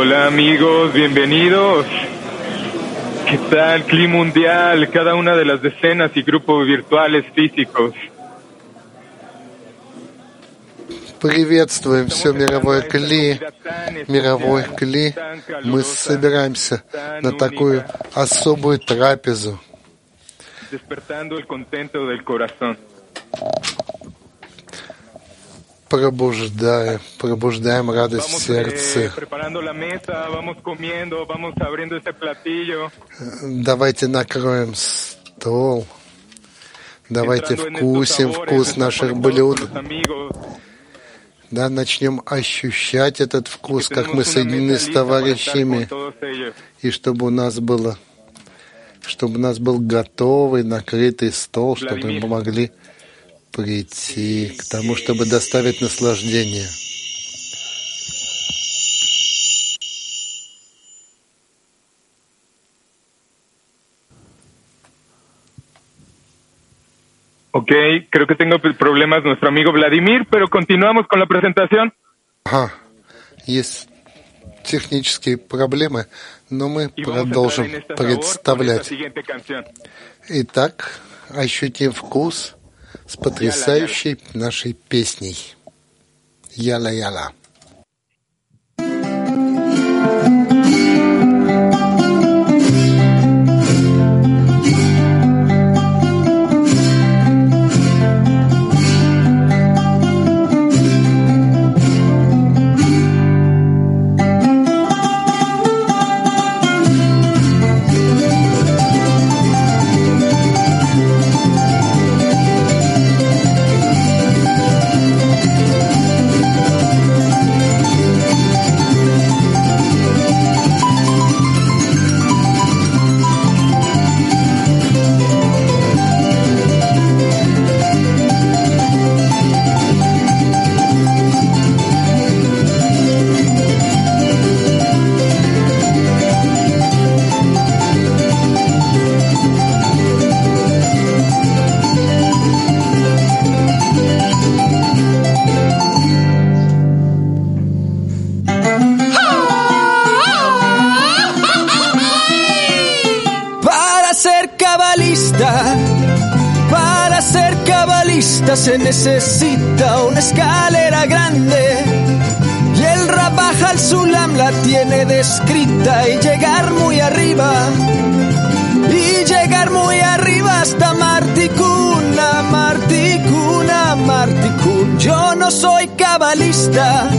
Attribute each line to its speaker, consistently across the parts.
Speaker 1: Hola amigos, bienvenidos. ¿Qué tal? Clima Mundial, cada una de las decenas y grupos virtuales físicos.
Speaker 2: Приветствуем все мировое кли, мировой кли. Мы собираемся на такую особую трапезу. Пробуждая, пробуждаем радость в
Speaker 1: Vamos eh,
Speaker 2: сердце.
Speaker 1: platillo.
Speaker 2: Давайте накроем стол. Давайте вкусим вкус наших блюд. Да, начнем ощущать этот вкус, как мы соединены с товарищами, и чтобы у нас было, чтобы у нас был готовый, накрытый стол, чтобы мы могли прийти к тому, чтобы доставить наслаждение.
Speaker 1: Ok, creo que tengo problemas nuestro amigo Vladimir, pero continuamos con la presentación.
Speaker 2: Ага, есть технические проблемы, но мы продолжим представлять. Итак, ощутим вкус с потрясающей нашей песней. Яла-яла.
Speaker 3: Se necesita una escalera grande. Y el Rabaj al Sulam la tiene descrita y llegar muy arriba. Y llegar muy arriba hasta Marticuna, Marticuna, Marticun. Yo no soy cabalista,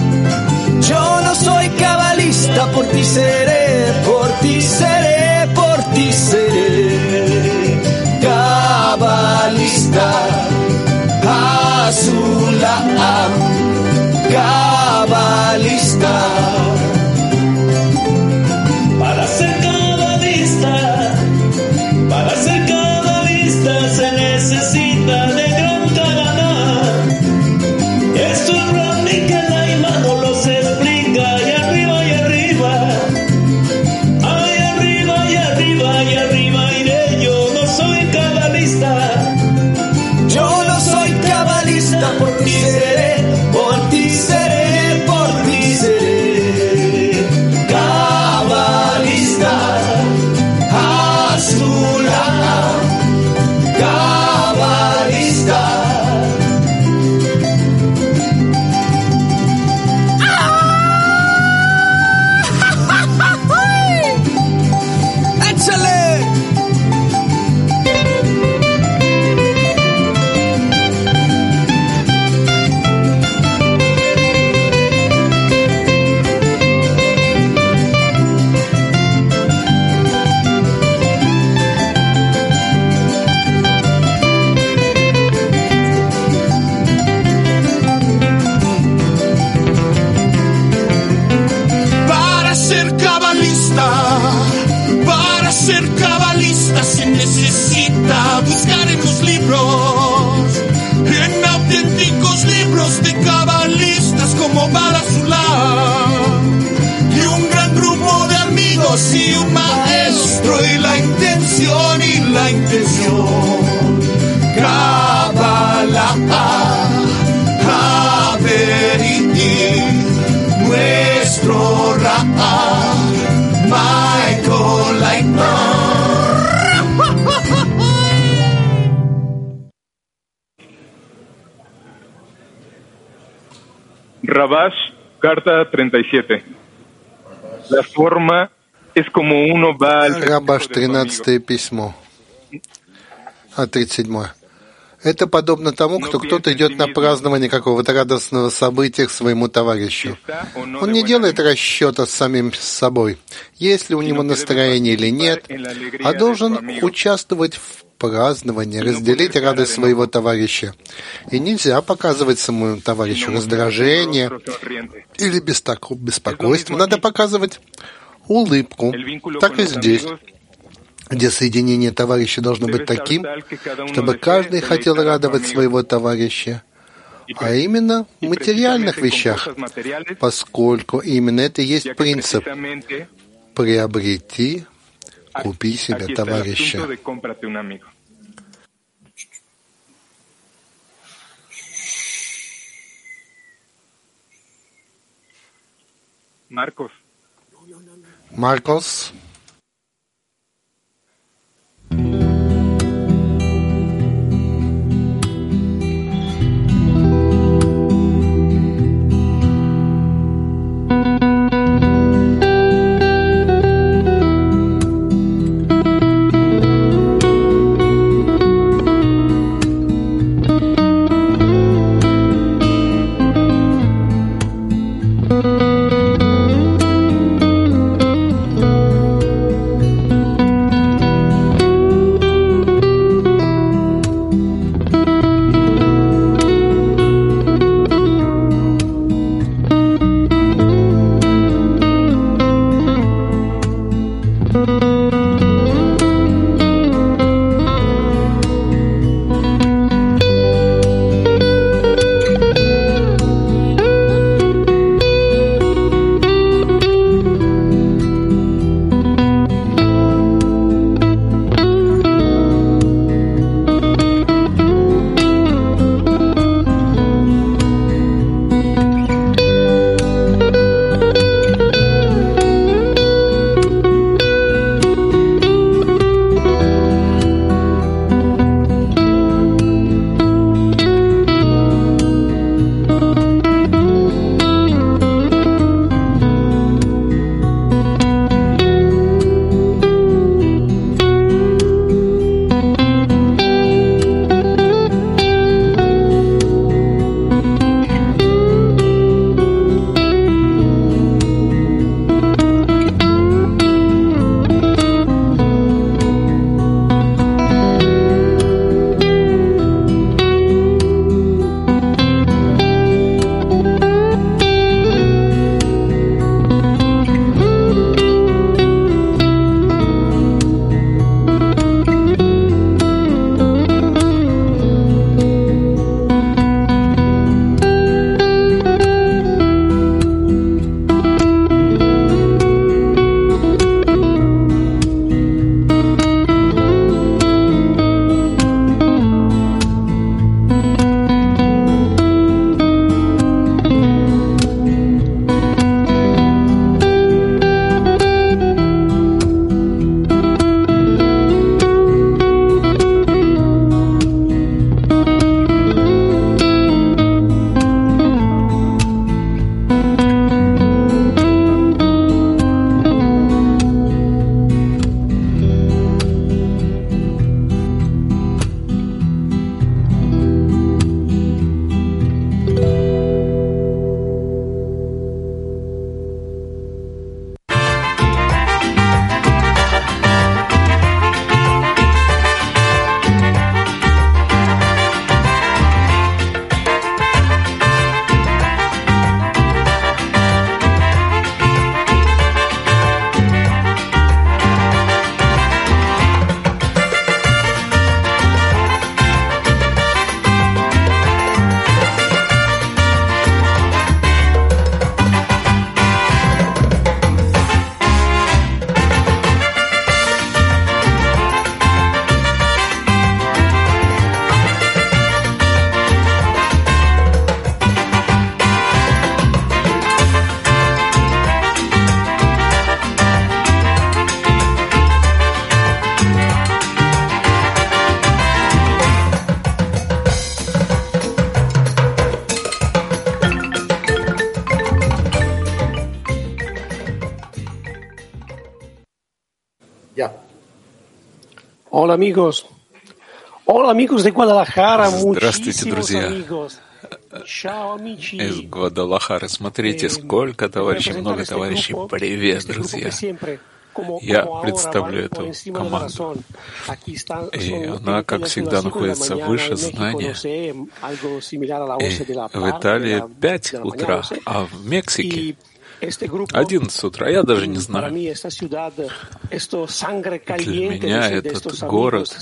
Speaker 3: yo no soy cabalista, por ti seré, por ti seré, por ti seré. Cabalista,
Speaker 4: Azul, la.
Speaker 1: Carta 37. La forma es como uno va al
Speaker 2: Рабаш,
Speaker 1: festejo de su amigo.
Speaker 2: 13 письмо. А, 37. Это подобно тому, кто кто-то идет на празднование какого-то радостного события к своему товарищу. Он не делает расчета с самим собой, есть ли у него настроение или нет, а должен участвовать в праздновании, разделить радость своего товарища. И нельзя показывать своему товарищу раздражение или беспокойство. Надо показывать улыбку. Так и здесь, где соединение товарищей должно быть таким, чтобы каждый хотел радовать своего товарища, а именно в материальных вещах, поскольку именно это и есть принцип. «приобрети, купи себе товарища».
Speaker 1: Marcos.
Speaker 2: Marcos.
Speaker 5: Hola amigos. Hola amigos de Guadalajara.
Speaker 6: Здравствуйте, друзья из Гвадалахары. Смотрите, сколько товарищей, много товарищей. Привет, друзья. Я представлю эту команду. И она, как всегда, находится выше знания. И в Италии 5 утра, а в Мексике 11 утра, я даже не знаю. Для меня этот город,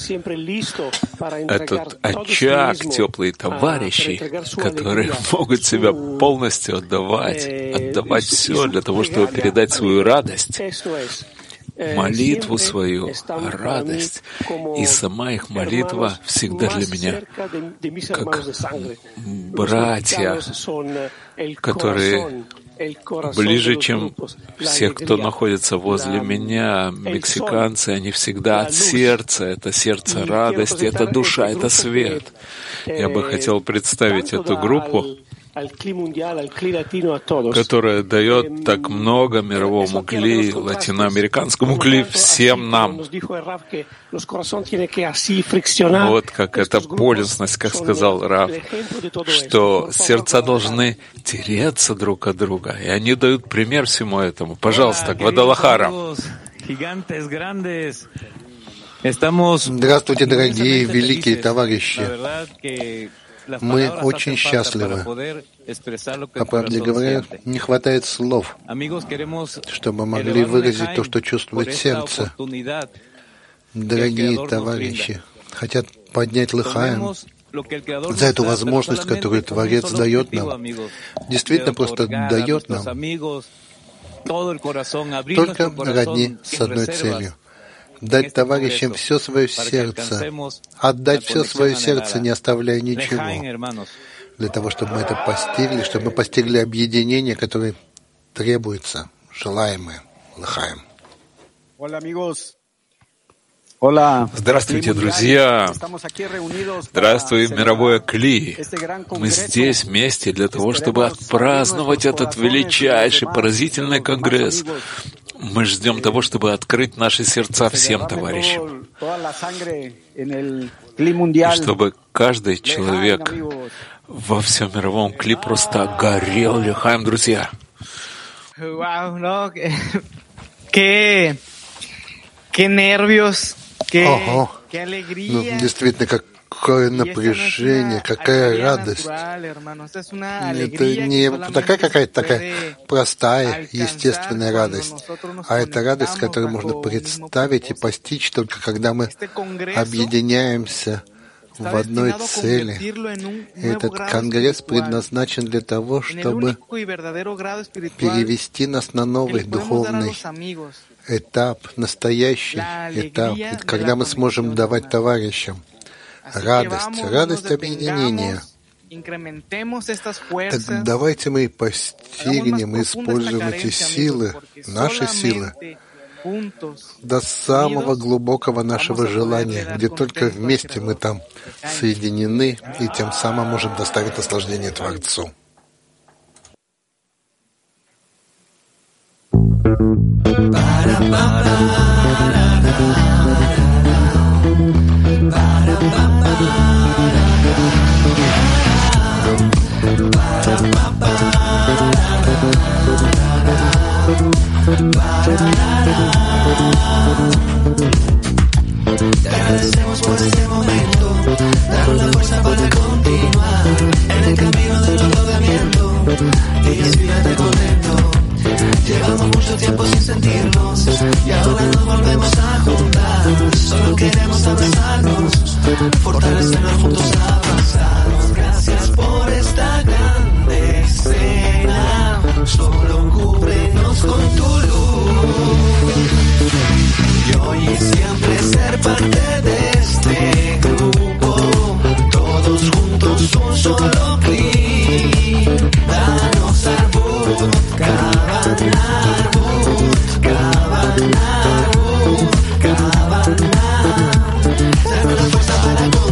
Speaker 6: этот очаг теплые товарищи, которые могут себя полностью отдавать, отдавать все для того, чтобы передать свою радость, молитву свою, радость. И сама их молитва всегда для меня как братья, которые ближе, чем все, кто находится возле меня, мексиканцы, они всегда от сердца, это сердце радости, это душа, это свет. Я бы хотел представить эту группу, которая дает так много мировому кли, латиноамериканскому кли, всем нам. Вот как эта полюсность, как сказал Раф, что сердца должны тереться друг от друга, и они дают пример всему этому. Пожалуйста, Гвадалахара.
Speaker 2: Здравствуйте, дорогие великие товарищи. Мы очень счастливы. По правде говоря, не хватает слов, чтобы могли выразить то, что чувствует сердце. Дорогие товарищи, хотят поднять лыхаем за эту возможность, которую Творец дает нам. Действительно просто дает нам только родни с одной целью дать товарищам все свое сердце, отдать все свое сердце, не оставляя ничего, для того, чтобы мы это постигли, чтобы мы постигли объединение, которое требуется, желаемое, лыхаем.
Speaker 6: Здравствуйте, друзья! Здравствуй, мировое Кли! Мы здесь вместе для того, чтобы отпраздновать этот величайший, поразительный конгресс. Мы ждем того, чтобы открыть наши сердца всем товарищам. И чтобы каждый человек во всем мировом Кли просто горел лихаем, друзья.
Speaker 2: Nervios Ого. Ну, действительно, какое напряжение, какая радость. Это не такая какая-то такая простая, естественная радость, а это радость, которую можно представить и постичь только когда мы объединяемся в одной цели. Этот конгресс предназначен для того, чтобы перевести нас на новый духовный этап, настоящий этап, когда мы сможем давать товарищам радость, радость объединения. Так давайте мы постигнем и используем эти силы, наши силы, до самого глубокого нашего желания, где только вместе мы там соединены и тем самым можем доставить наслаждение Творцу.
Speaker 7: Te agradecemos por este momento, darnos fuerza para continuar en el camino del otorgamiento. Inspírate con esto. Llevamos mucho tiempo sin sentirnos y ahora nos volvemos a juntar. Solo queremos abrazarnos, fortalecernos juntos avanzar. Gracias por esta grande escena. Solo cúbrenos con tu luz. Y hoy y siempre ser parte de este grupo. Todos juntos un solo clic. Danos arbut, cabanarbut, cabanarbut, cabanarbut. Dame la fuerza para.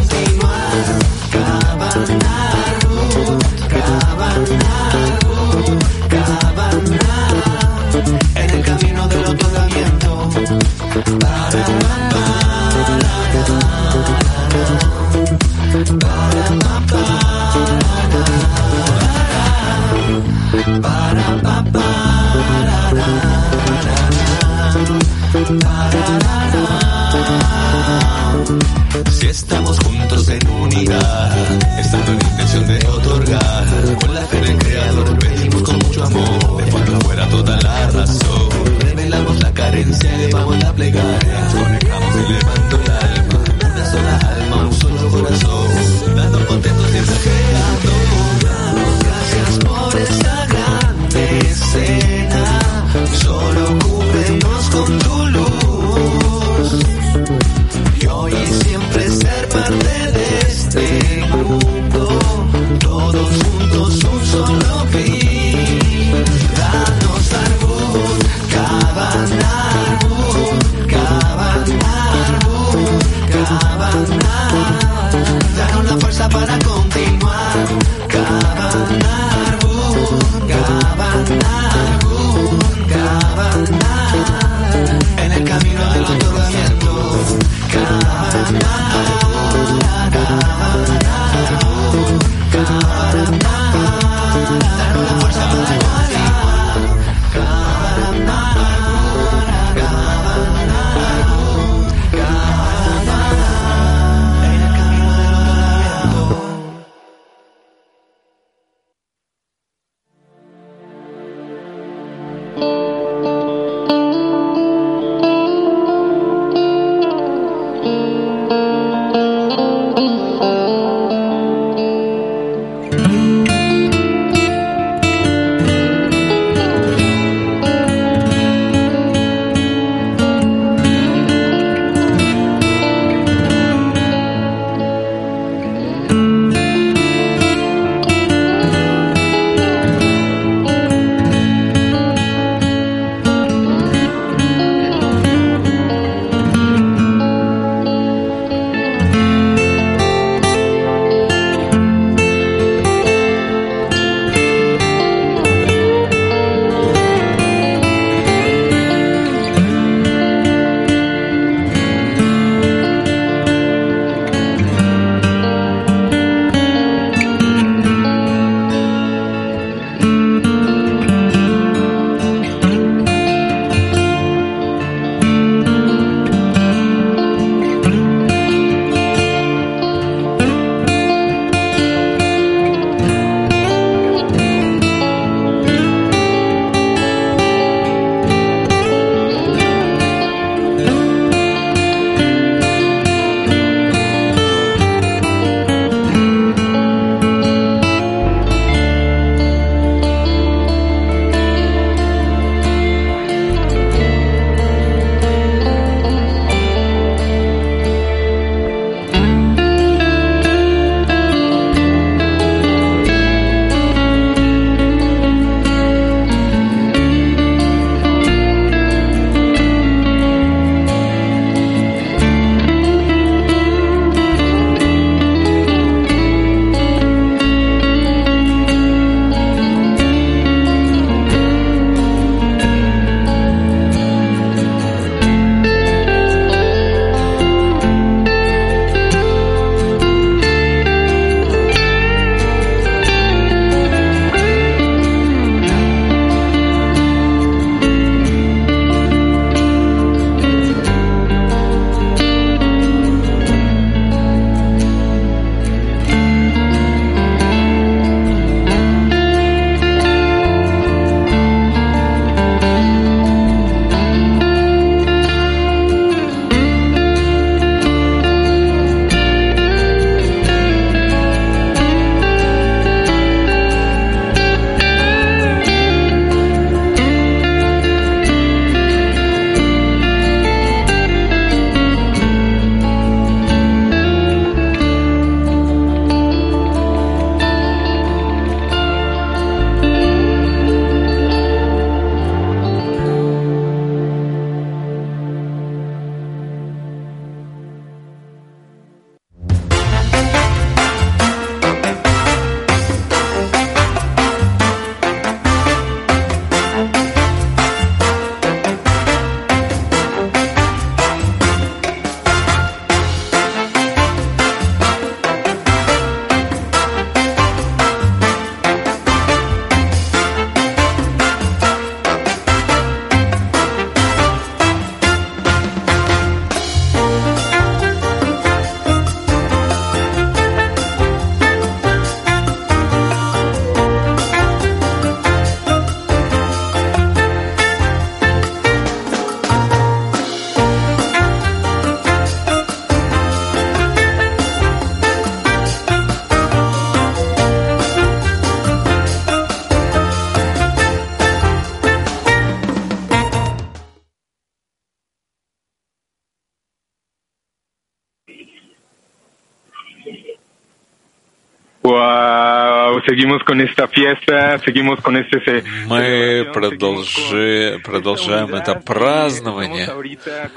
Speaker 1: Wow, seguimos con esta fiesta, seguimos con este
Speaker 6: Мы продолжи, продолжаем это празднование,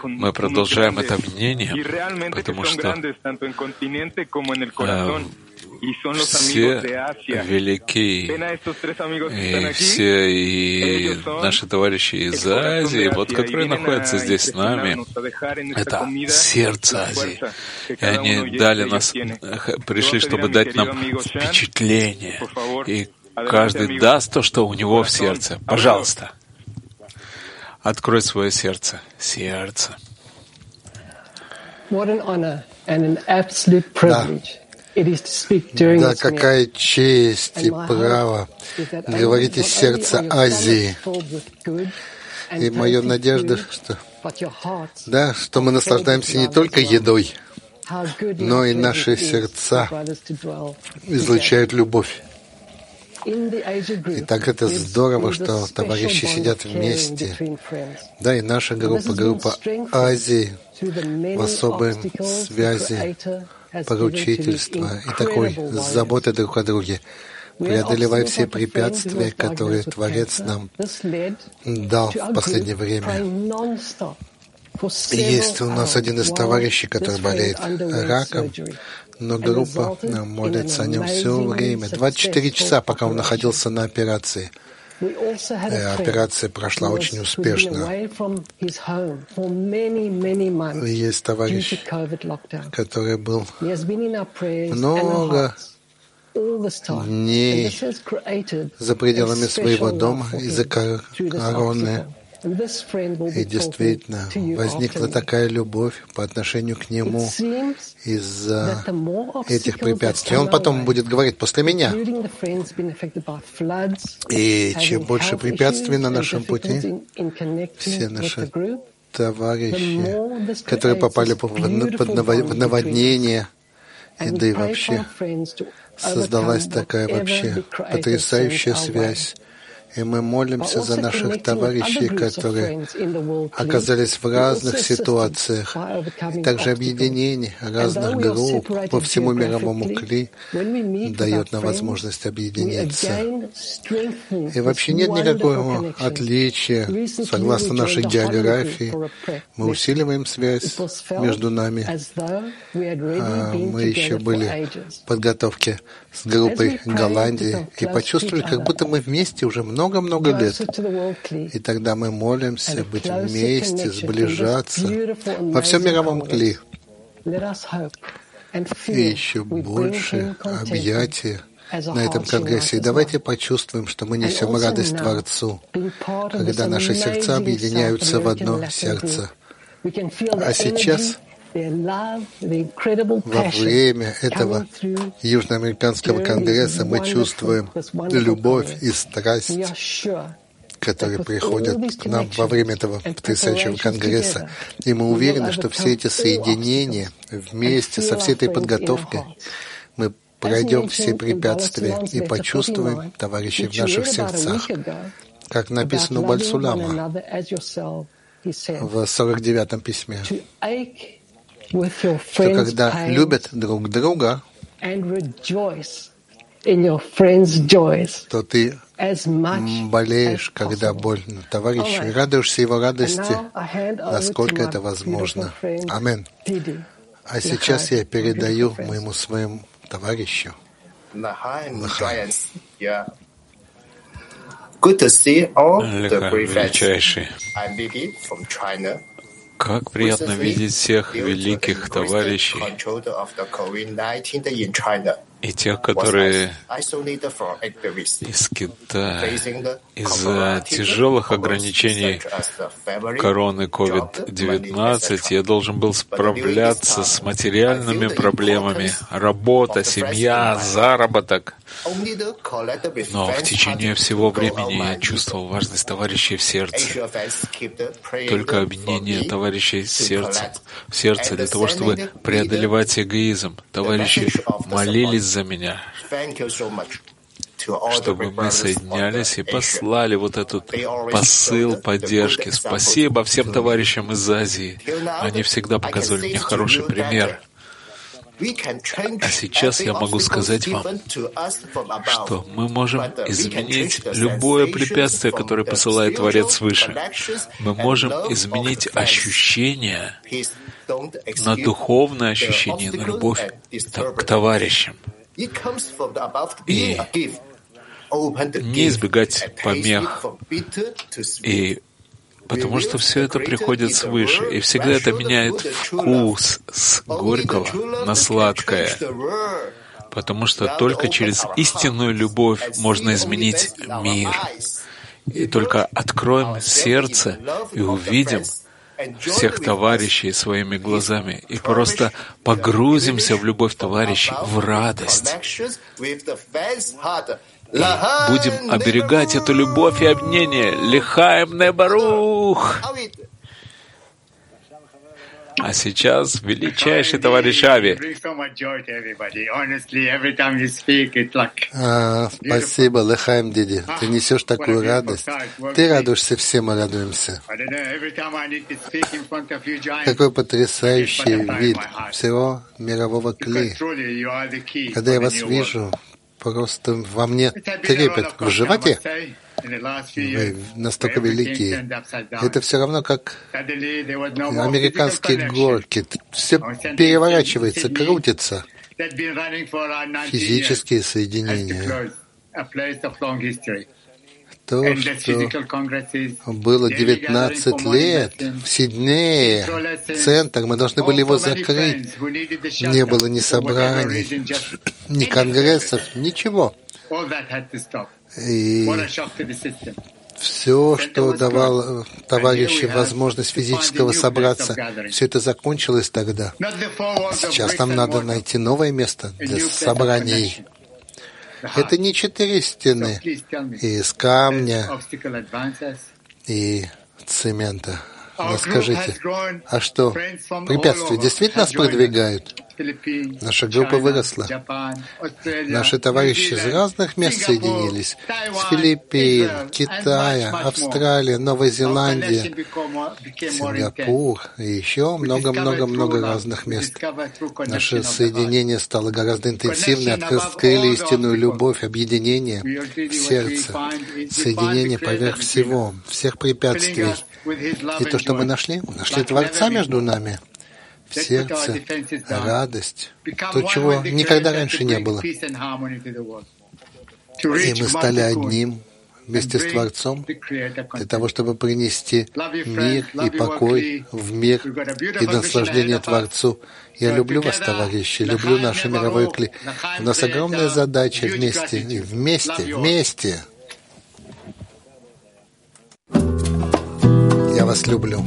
Speaker 6: мы продолжаем это объединение, потому что все великие, и все и наши товарищи из Азии, вот которые находятся здесь с нами, это сердце Азии. И они дали нас, пришли, чтобы дать нам впечатление. И каждый даст то, что у него в сердце. Пожалуйста, открой свое сердце. Сердце.
Speaker 2: What an honor and an absolute privilege. Да, какая честь и право говорить из сердца Азии. И моя надежда, что, да, что мы наслаждаемся не только едой, но и наши сердца излучают любовь. И так это здорово, что товарищи сидят вместе. Да, и наша группа, группа Азии в особой связи поручительства и такой заботы друг о друге, преодолевая все препятствия, которые Творец нам дал в последнее время. Есть у нас один из товарищей, который болеет раком, но группа молится о нем все время, 24 часа, пока он находился на операции. Э, операция прошла очень успешно. Есть товарищ, который был много дней за пределами своего дома из-за короны. И действительно, возникла такая любовь по отношению к нему из-за этих препятствий. Он потом будет говорить после меня. И чем больше препятствий на нашем пути, все наши товарищи, которые попали под наводнение, и да и вообще создалась такая вообще потрясающая связь и мы молимся за наших товарищей, которые оказались в разных ситуациях, и также объединение разных групп по всему мировому кли дает нам возможность объединиться. И вообще нет никакого отличия, согласно нашей географии. Мы усиливаем связь между нами. А мы еще были в подготовке с группой Голландии и почувствовали, как будто мы вместе уже много-много лет. И тогда мы молимся быть вместе, сближаться во всем мировом кли. И еще больше объятия на этом конгрессе. И давайте почувствуем, что мы несем радость Творцу, когда наши сердца объединяются в одно сердце. А сейчас во время этого Южноамериканского конгресса мы чувствуем любовь и страсть, которые приходят к нам во время этого потрясающего конгресса. И мы уверены, что все эти соединения вместе со всей этой подготовкой мы пройдем все препятствия и почувствуем товарищей в наших сердцах, как написано у Бальсулама. в 49-м письме что когда любят друг друга, то ты болеешь, когда больно товарищу, и радуешься его радости, насколько это возможно. Амин. А сейчас я передаю моему своему товарищу.
Speaker 8: Good to see all the prefects. I'm Bibi from China.
Speaker 6: Как приятно видеть всех великих товарищей и тех, которые из Китая из-за тяжелых ограничений короны COVID-19 я должен был справляться с материальными проблемами, работа, семья, заработок. Но в течение всего времени я чувствовал важность товарищей в сердце. Только объединение товарищей в сердце, в сердце для того, чтобы преодолевать эгоизм. Товарищи молились за меня, чтобы мы соединялись и послали вот этот посыл поддержки. Спасибо всем товарищам из Азии. Они всегда показывали мне хороший пример. А сейчас я могу сказать вам, что мы можем изменить любое препятствие, которое посылает Творец свыше. Мы можем изменить ощущение на духовное ощущение, на любовь к товарищам. И не избегать помех. и потому что все это приходит свыше, и всегда это меняет вкус с горького на сладкое, потому что только через истинную любовь можно изменить мир. И только откроем сердце и увидим всех товарищей своими глазами и просто погрузимся в любовь товарищей, в радость и будем оберегать эту любовь и обнение. Лихаем Небарух! А сейчас величайший товарищ Ави.
Speaker 2: А, спасибо, Лехаем Диди. Ты несешь такую радость. Ты радуешься, все мы радуемся. Какой потрясающий вид всего мирового кли. Когда я вас вижу, просто во мне трепет в животе. Настолько великие. Это все равно как американские горки. Все переворачивается, крутится. Физические соединения то, что было 19 лет в Сиднее, центр, мы должны были его закрыть. Не было ни собраний, ни конгрессов, ничего. И все, что давало товарищам возможность физического собраться, все это закончилось тогда. Сейчас нам надо найти новое место для собраний. Это не четыре стены из камня и цемента. Но скажите, а что, препятствия действительно нас продвигают? Наша группа выросла. Наши товарищи из разных мест соединились. С Филиппин, Китая, Австралия, Новая Зеландия, Сингапур и еще много-много-много разных мест. Наше соединение стало гораздо интенсивнее, открыли истинную любовь, объединение в сердце, соединение поверх всего, всех препятствий. И то, что мы нашли, нашли Творца между нами — в сердце радость, то, чего никогда раньше не было. И мы стали одним вместе с Творцом для того, чтобы принести мир и покой в мир и наслаждение Творцу. Я люблю вас, товарищи, люблю нашу мировую кли. У нас огромная задача вместе, вместе, вместе. Я вас люблю.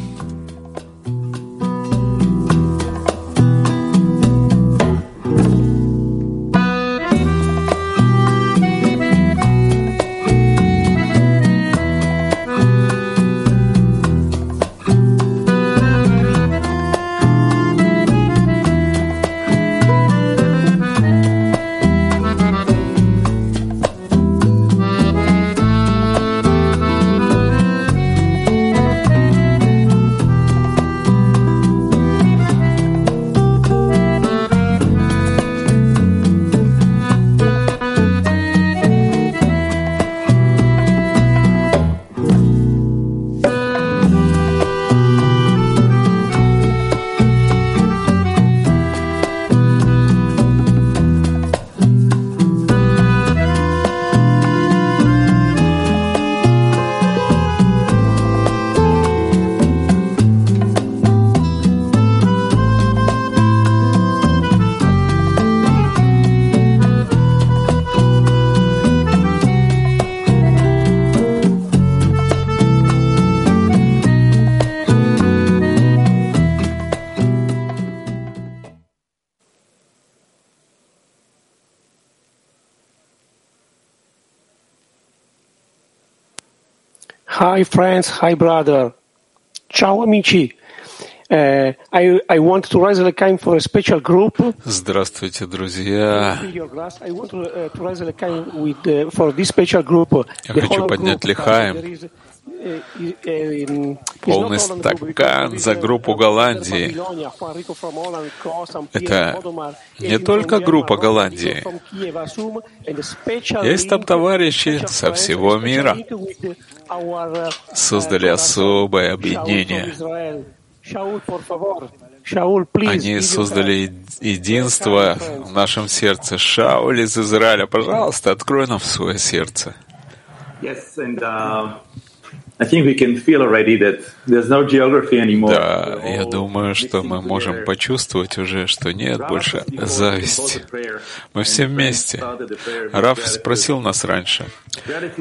Speaker 5: Hi, friends. Hi, brother. Ciao, amici. Uh, I, I want to raise a kind for a special group.
Speaker 6: Здравствуйте, друзья.
Speaker 5: Raise a kind with, uh.
Speaker 6: Я хочу поднять лихаем полный стакан за группу Голландии. Это не только группа Голландии. Есть там товарищи со всего мира. Создали особое объединение. Они создали единство в нашем сердце. Шауль из Израиля, пожалуйста, открой нам свое сердце. Uh... Да, я думаю, что мы можем почувствовать уже, что нет больше зависти. Мы все вместе. Раф спросил нас раньше,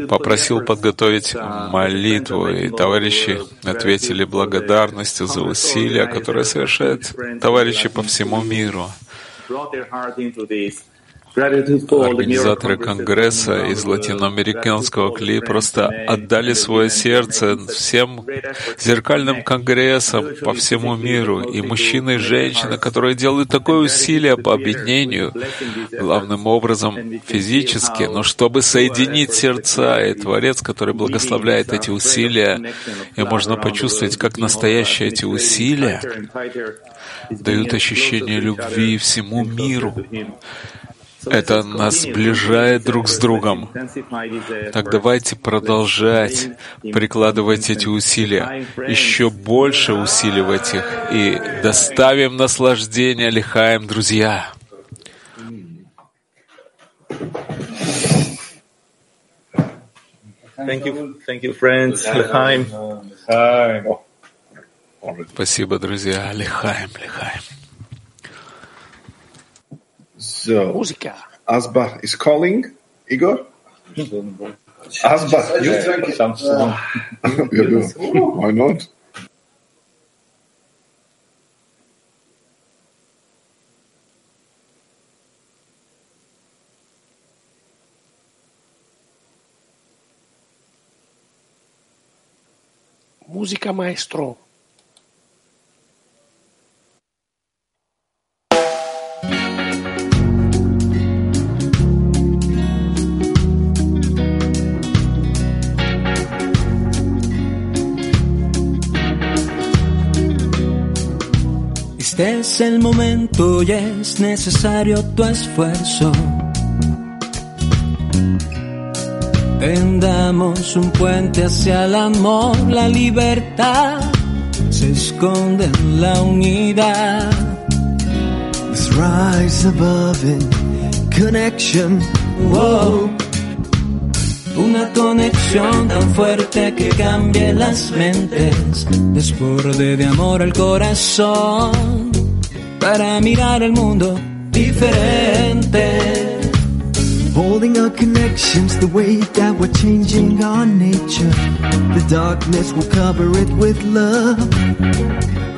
Speaker 6: попросил подготовить молитву, и товарищи ответили благодарностью за усилия, которые совершают товарищи по всему миру. Организаторы Конгресса из латиноамериканского клей просто отдали свое сердце всем зеркальным конгрессам по всему миру. И мужчины и женщины, которые делают такое усилие по объединению, главным образом физически, но чтобы соединить сердца, и Творец, который благословляет эти усилия, и можно почувствовать, как настоящие эти усилия дают ощущение любви всему миру. Это нас сближает друг с другом. Так давайте продолжать прикладывать эти усилия, еще больше усиливать их и доставим наслаждение лихаем, друзья.
Speaker 9: Thank you, thank you, friends. Лихаем.
Speaker 6: Спасибо, друзья. Лихаем, лихаем.
Speaker 10: So, Música. Asbach is calling. Igor? Asbach, you? Why not?
Speaker 5: Música maestro.
Speaker 11: Este es el momento y es necesario tu esfuerzo. Tendamos un puente hacia el amor, la libertad se esconde en la unidad. Let's rise above in connection. Una conexión tan fuerte que cambie las mentes, desborde de amor al corazón, para mirar el mundo diferente. Holding our connections the way that we're changing our nature. The darkness will cover it with love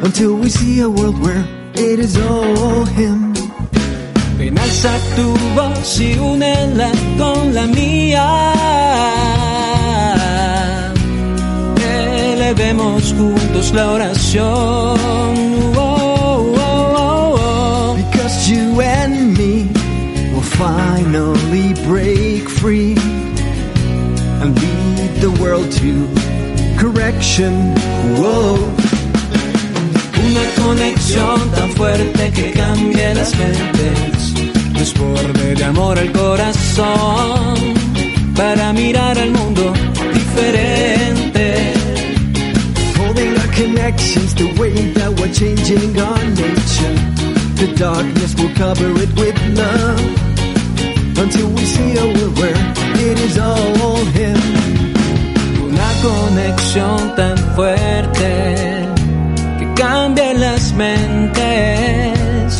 Speaker 11: until we see a world where it is all Him. Ven, alza tu voz y únela con la mía. Elevemos juntos la oración. You and me will finally break free and lead the world to correction. Una conexión tan fuerte que cambie las mentes desborde de amor al corazón para mirar al mundo diferente. Holding our connections the way that we're changing our nature. The darkness will cover it with love until we see a world where it is all Him. Una conexión tan fuerte que cambia las mentes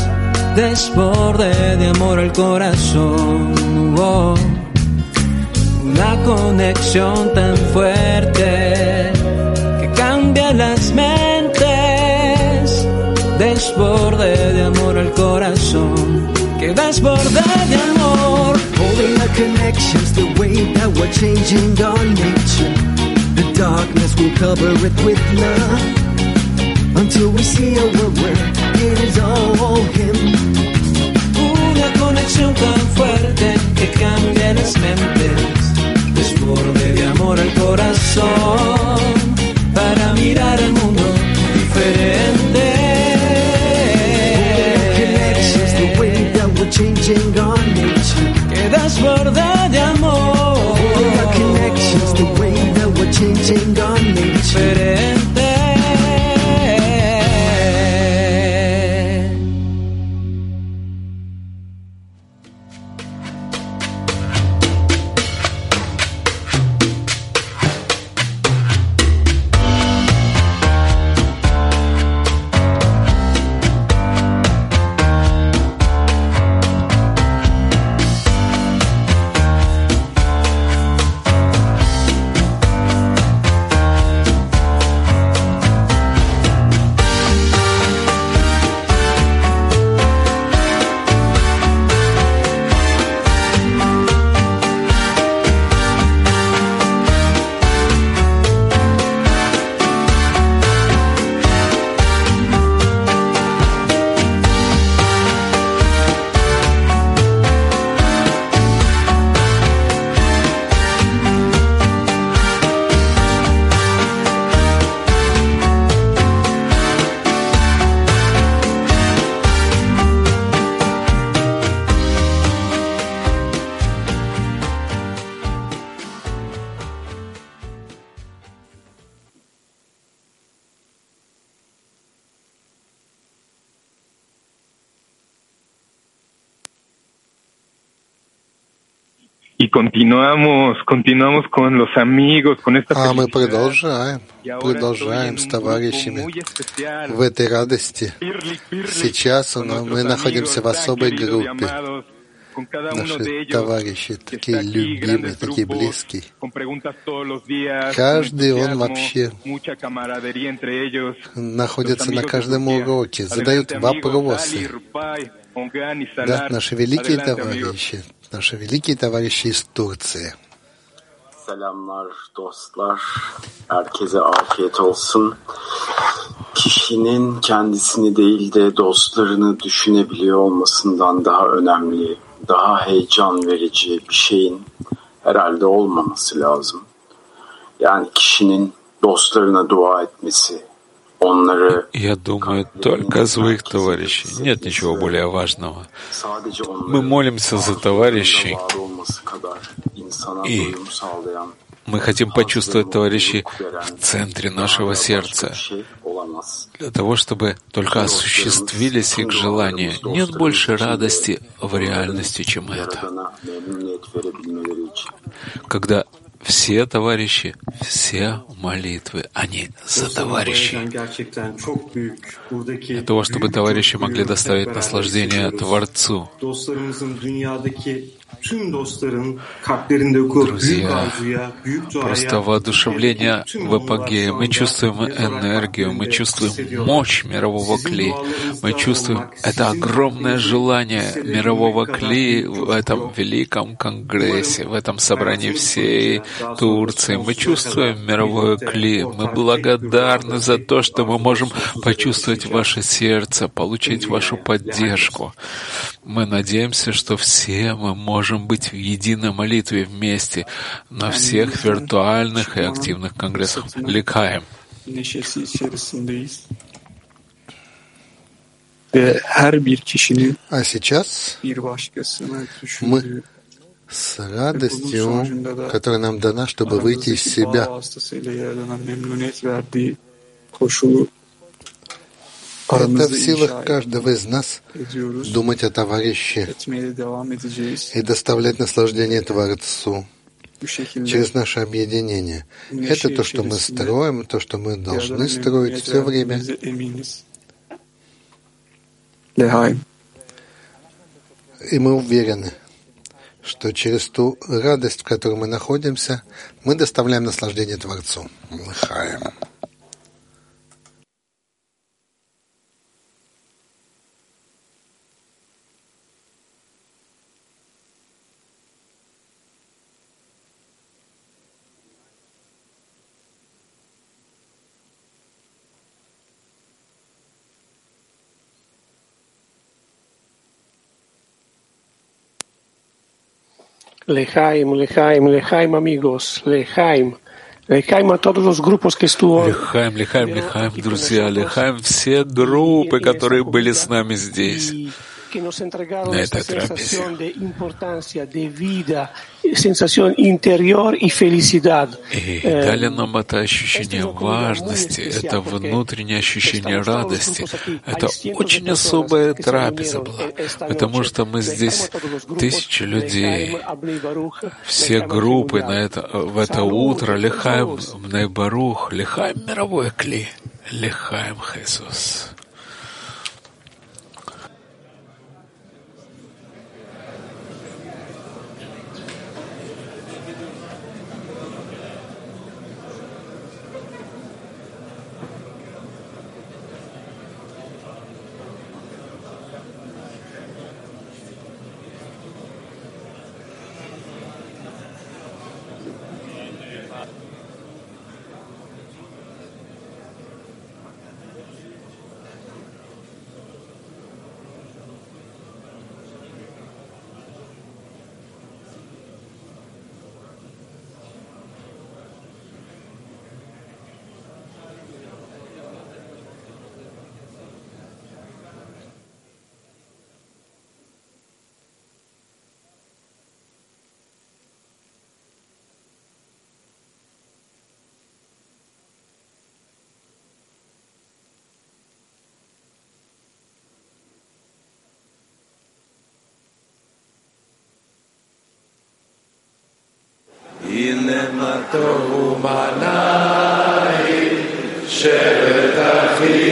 Speaker 11: desborde de amor al corazón. una conexión tan fuerte que cambia las mentes desborde de amor al corazón. Que desborde de amor. Holding our connections, the way that we're changing our nature. The darkness will cover it with love. Until we see a world where it is all Him. Una conexión tan fuerte que cambia las mentes. Desborde de amor al corazón. Para mirar al mundo diferente. llegó mi que das
Speaker 1: continuamos, continuamos con los amigos, con esta
Speaker 2: А мы продолжаем, продолжаем с товарищами в этой радости. Сейчас мы находимся в особой группе. Наши товарищи такие любимые, такие близкие. Каждый он вообще находится на каждом уроке, задают вопросы. Да, наши великие товарищи, наши великие товарищи из Турции.
Speaker 12: Selamlar dostlar. Herkese afiyet olsun. Kişinin kendisini değil de dostlarını düşünebiliyor olmasından daha önemli, daha heyecan verici bir şeyin herhalde olmaması lazım. Yani kişinin dostlarına dua etmesi,
Speaker 6: Я думаю только о своих товарищей. Нет ничего более важного. Мы молимся за товарищей, и мы хотим почувствовать товарищей в центре нашего сердца, для того, чтобы только осуществились их желания. Нет больше радости в реальности, чем это. Когда все товарищи, все молитвы, они за товарищей. Для того, чтобы товарищи могли доставить наслаждение Творцу. Друзья, просто воодушевление в апогее. Мы чувствуем энергию, мы чувствуем мощь мирового кли. Мы чувствуем это огромное желание мирового кли в этом великом конгрессе, в этом собрании всей Турции. Мы чувствуем мировое кли. Мы благодарны за то, что мы можем почувствовать ваше сердце, получить вашу поддержку. Мы надеемся, что все мы можем быть в единой молитве вместе на всех виртуальных и активных конгрессах. Ликаем.
Speaker 2: А сейчас мы с радостью, которая нам дана, чтобы выйти из себя, это в силах каждого из нас думать о товарище и доставлять наслаждение Творцу через наше объединение. Это то, что мы строим, то, что мы должны строить все время. И мы уверены, что через ту радость, в которой мы находимся, мы доставляем наслаждение Творцу. Лыхаем.
Speaker 5: Lejaim, Lejaim, Lejaim, amigos, Lejaim. Лехайм а todos los grupos que estuvo.
Speaker 6: Лехайм, Лехайм, Лехайм, друзья, Лехайм, все группы, которые были с нами здесь на этот трапезе. И дали нам это ощущение важности, это внутреннее ощущение радости. Это очень особая трапеза была, потому что мы здесь тысячи людей, все группы на это, в это утро лихаем Бней Барух, Лехаем мировой клей, Лехаем
Speaker 13: Христос. מה טוב ומנעים, שבת אחים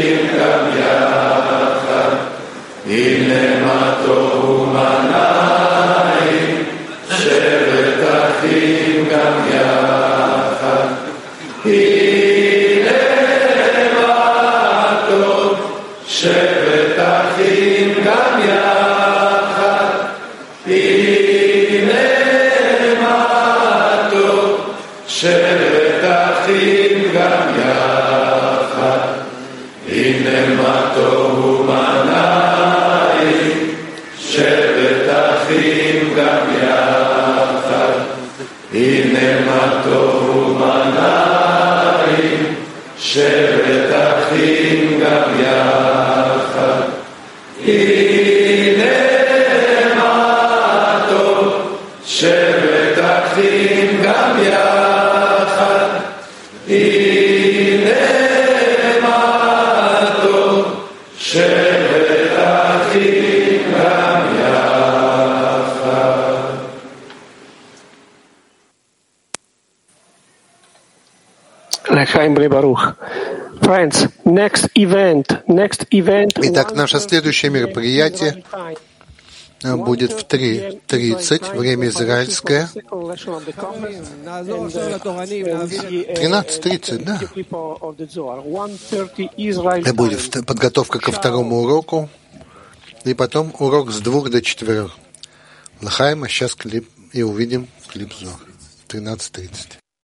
Speaker 2: Итак, наше следующее мероприятие будет в 3.30, время израильское. 13.30, да. Это будет подготовка ко второму уроку. И потом урок с двух до четырех. Лахаем, а сейчас клип и увидим клип Зор. 13.30.